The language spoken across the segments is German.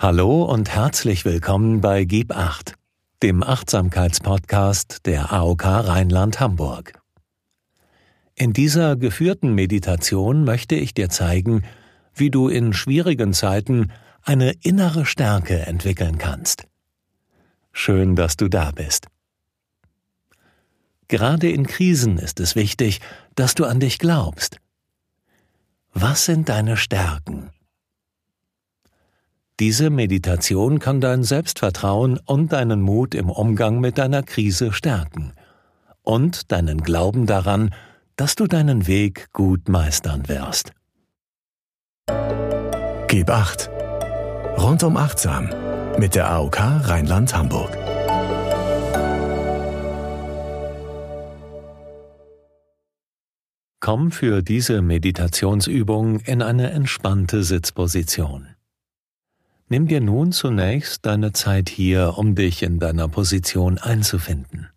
Hallo und herzlich willkommen bei Gib Acht, dem Achtsamkeitspodcast der AOK Rheinland-Hamburg. In dieser geführten Meditation möchte ich dir zeigen, wie du in schwierigen Zeiten eine innere Stärke entwickeln kannst. Schön, dass du da bist. Gerade in Krisen ist es wichtig, dass du an dich glaubst. Was sind deine Stärken? Diese Meditation kann dein Selbstvertrauen und deinen Mut im Umgang mit deiner Krise stärken und deinen Glauben daran, dass du deinen Weg gut meistern wirst. Gib acht. Rundum achtsam mit der AOK Rheinland-Hamburg. Komm für diese Meditationsübung in eine entspannte Sitzposition. Nimm dir nun zunächst deine Zeit hier, um dich in deiner Position einzufinden.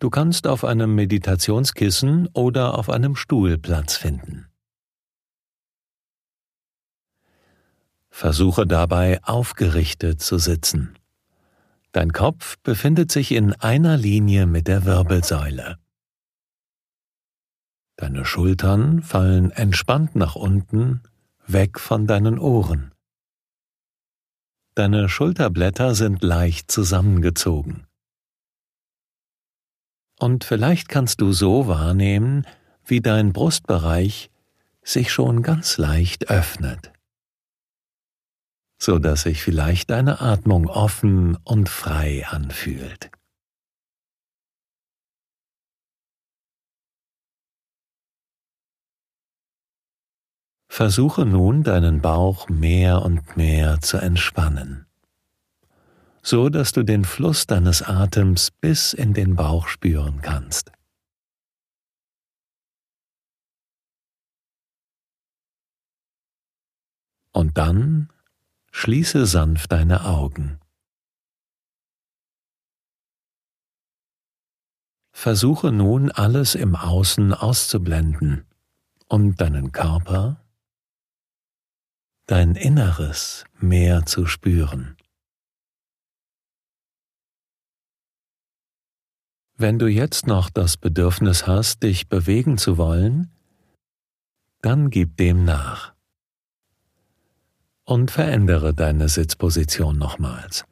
Du kannst auf einem Meditationskissen oder auf einem Stuhl Platz finden. Versuche dabei aufgerichtet zu sitzen. Dein Kopf befindet sich in einer Linie mit der Wirbelsäule. Deine Schultern fallen entspannt nach unten weg von deinen Ohren. Deine Schulterblätter sind leicht zusammengezogen. Und vielleicht kannst du so wahrnehmen, wie dein Brustbereich sich schon ganz leicht öffnet, so dass sich vielleicht deine Atmung offen und frei anfühlt. Versuche nun deinen Bauch mehr und mehr zu entspannen, so dass du den Fluss deines Atems bis in den Bauch spüren kannst. Und dann schließe sanft deine Augen. Versuche nun alles im Außen auszublenden und deinen Körper dein Inneres mehr zu spüren. Wenn du jetzt noch das Bedürfnis hast, dich bewegen zu wollen, dann gib dem nach und verändere deine Sitzposition nochmals.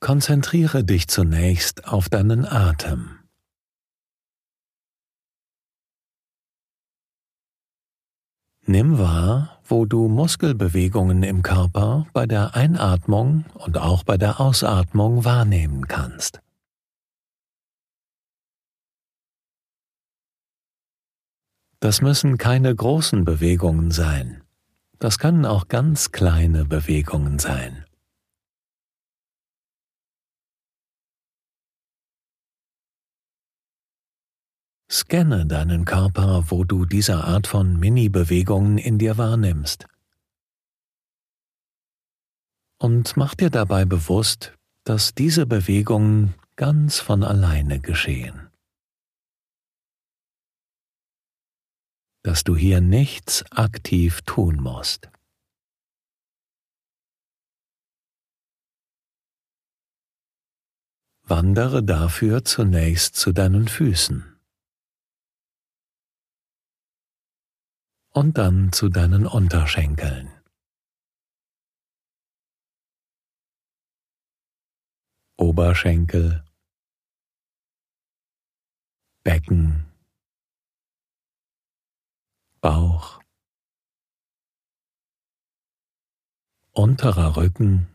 Konzentriere dich zunächst auf deinen Atem. Nimm wahr, wo du Muskelbewegungen im Körper bei der Einatmung und auch bei der Ausatmung wahrnehmen kannst. Das müssen keine großen Bewegungen sein. Das können auch ganz kleine Bewegungen sein. Scanne deinen Körper, wo du diese Art von Mini-Bewegungen in dir wahrnimmst. Und mach dir dabei bewusst, dass diese Bewegungen ganz von alleine geschehen. Dass du hier nichts aktiv tun musst. Wandere dafür zunächst zu deinen Füßen. Und dann zu deinen Unterschenkeln. Oberschenkel, Becken, Bauch, unterer Rücken,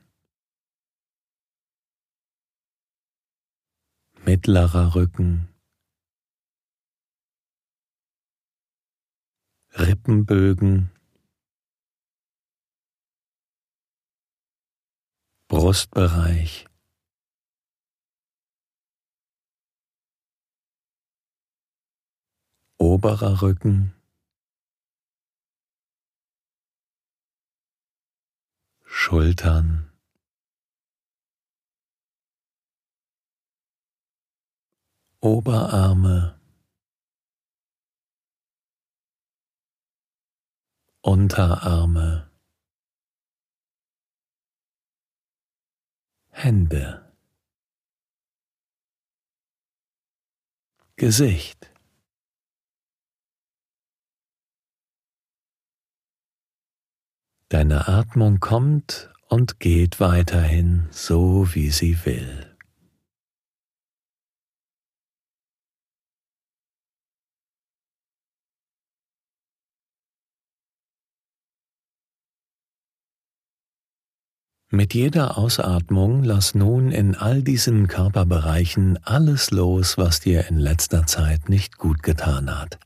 mittlerer Rücken, Rippenbögen, Brustbereich, oberer Rücken, Schultern, Oberarme, Unterarme, Hände, Gesicht. Deine Atmung kommt und geht weiterhin so, wie sie will. Mit jeder Ausatmung lass nun in all diesen Körperbereichen alles los, was dir in letzter Zeit nicht gut getan hat.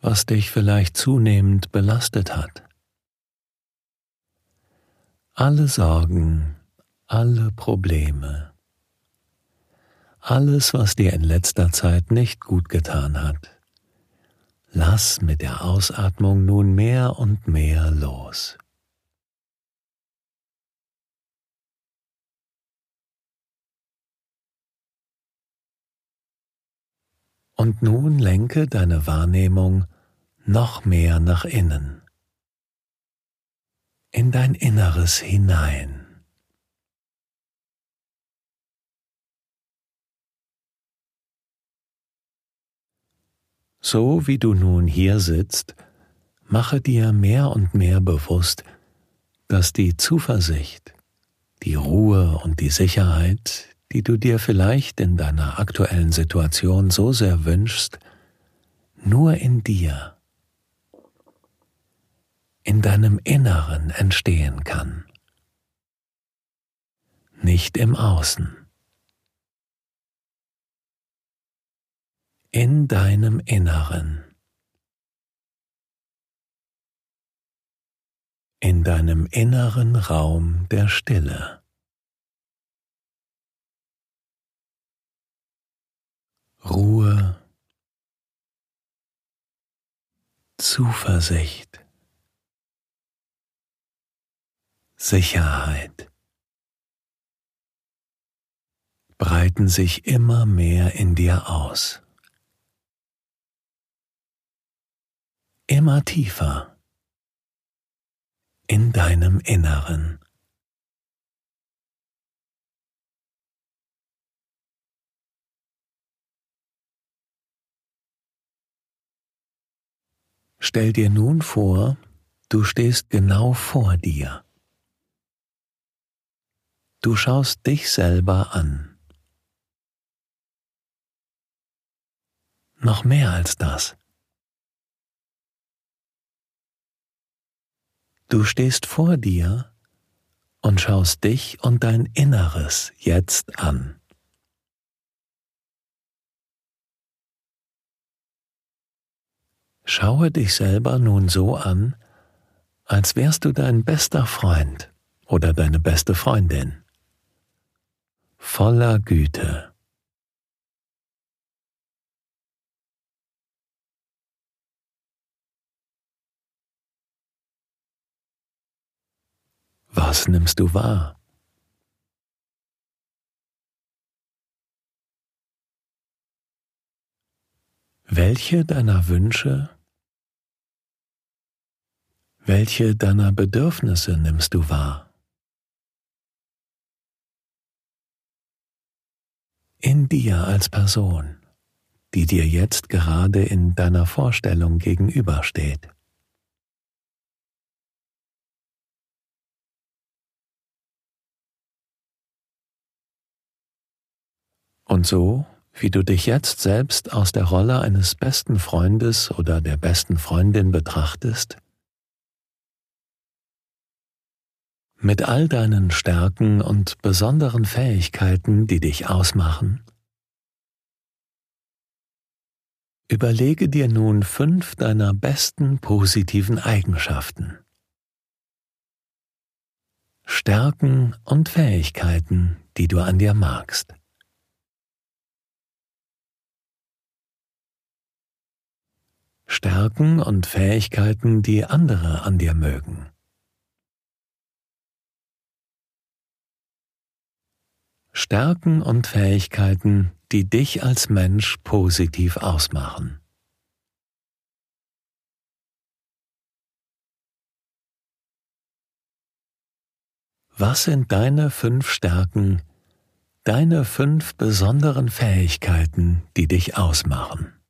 Was dich vielleicht zunehmend belastet hat. Alle Sorgen, alle Probleme, alles, was dir in letzter Zeit nicht gut getan hat Lass mit der Ausatmung nun mehr und mehr los. Und nun lenke deine Wahrnehmung noch mehr nach innen, in dein Inneres hinein. So wie du nun hier sitzt, mache dir mehr und mehr bewusst, dass die Zuversicht, die Ruhe und die Sicherheit, die du dir vielleicht in deiner aktuellen Situation so sehr wünschst, nur in dir, in deinem Inneren entstehen kann, nicht im Außen. In deinem Inneren. In deinem inneren Raum der Stille. Ruhe, Zuversicht, Sicherheit breiten sich immer mehr in dir aus. Immer tiefer in deinem Inneren. Stell dir nun vor, du stehst genau vor dir. Du schaust dich selber an. Noch mehr als das. Du stehst vor dir und schaust dich und dein Inneres jetzt an. Schaue dich selber nun so an, als wärst du dein bester Freund oder deine beste Freundin. Voller Güte. Was nimmst du wahr? Welche deiner Wünsche, welche deiner Bedürfnisse nimmst du wahr? In dir als Person, die dir jetzt gerade in deiner Vorstellung gegenübersteht. Und so, wie du dich jetzt selbst aus der Rolle eines besten Freundes oder der besten Freundin betrachtest, mit all deinen Stärken und besonderen Fähigkeiten, die dich ausmachen, überlege dir nun fünf deiner besten positiven Eigenschaften. Stärken und Fähigkeiten, die du an dir magst. Stärken und Fähigkeiten, die andere an dir mögen. Stärken und Fähigkeiten, die dich als Mensch positiv ausmachen. Was sind deine fünf Stärken, deine fünf besonderen Fähigkeiten, die dich ausmachen?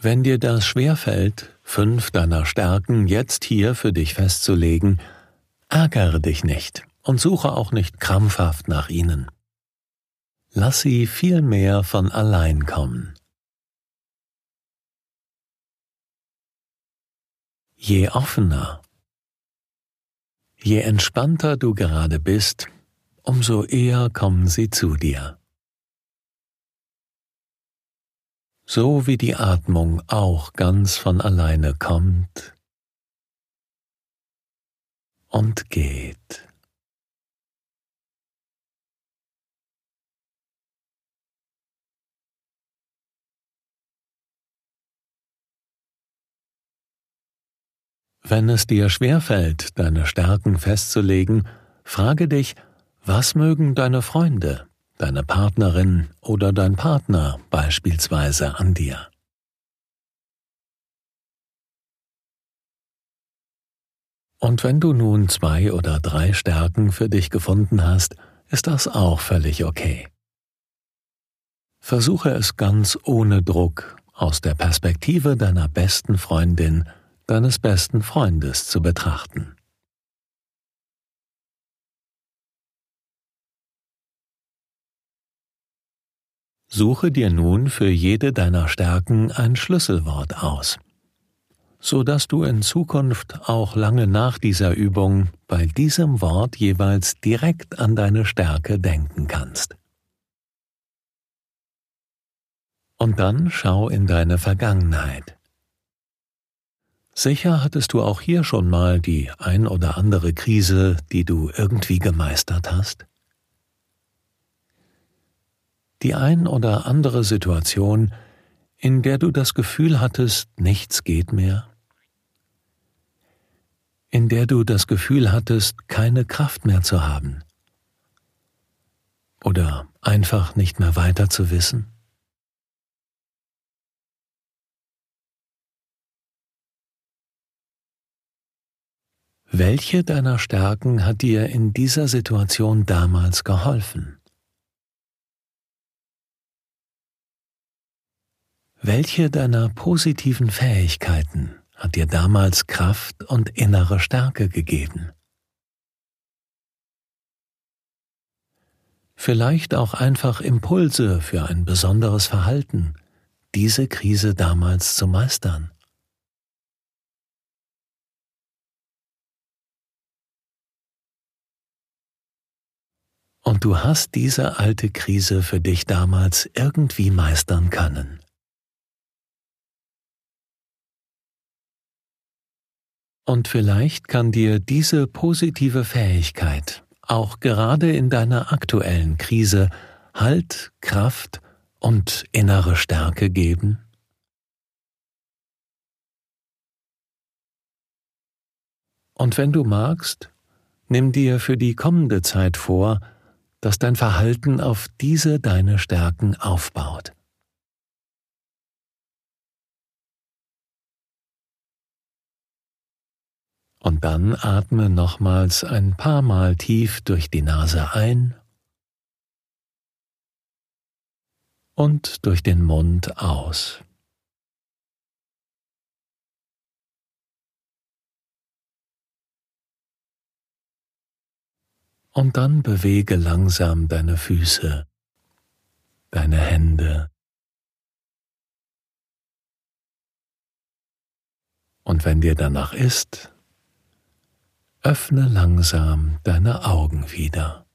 Wenn dir das schwerfällt, fünf deiner Stärken jetzt hier für dich festzulegen, ärgere dich nicht und suche auch nicht krampfhaft nach ihnen. Lass sie vielmehr von allein kommen. Je offener, je entspannter du gerade bist, umso eher kommen sie zu dir. So wie die Atmung auch ganz von alleine kommt und geht. Wenn es dir schwerfällt, deine Stärken festzulegen, frage dich, was mögen deine Freunde? Deine Partnerin oder dein Partner beispielsweise an dir. Und wenn du nun zwei oder drei Stärken für dich gefunden hast, ist das auch völlig okay. Versuche es ganz ohne Druck aus der Perspektive deiner besten Freundin, deines besten Freundes zu betrachten. Suche dir nun für jede deiner Stärken ein Schlüsselwort aus, so dass du in Zukunft auch lange nach dieser Übung bei diesem Wort jeweils direkt an deine Stärke denken kannst. Und dann schau in deine Vergangenheit. Sicher hattest du auch hier schon mal die ein oder andere Krise, die du irgendwie gemeistert hast? Die ein oder andere Situation, in der du das Gefühl hattest, nichts geht mehr? In der du das Gefühl hattest, keine Kraft mehr zu haben? Oder einfach nicht mehr weiter zu wissen? Welche deiner Stärken hat dir in dieser Situation damals geholfen? Welche deiner positiven Fähigkeiten hat dir damals Kraft und innere Stärke gegeben? Vielleicht auch einfach Impulse für ein besonderes Verhalten, diese Krise damals zu meistern. Und du hast diese alte Krise für dich damals irgendwie meistern können. Und vielleicht kann dir diese positive Fähigkeit auch gerade in deiner aktuellen Krise Halt, Kraft und innere Stärke geben? Und wenn du magst, nimm dir für die kommende Zeit vor, dass dein Verhalten auf diese deine Stärken aufbaut. Und dann atme nochmals ein paar Mal tief durch die Nase ein und durch den Mund aus. Und dann bewege langsam deine Füße, deine Hände. Und wenn dir danach ist, öffne langsam deine Augen wieder.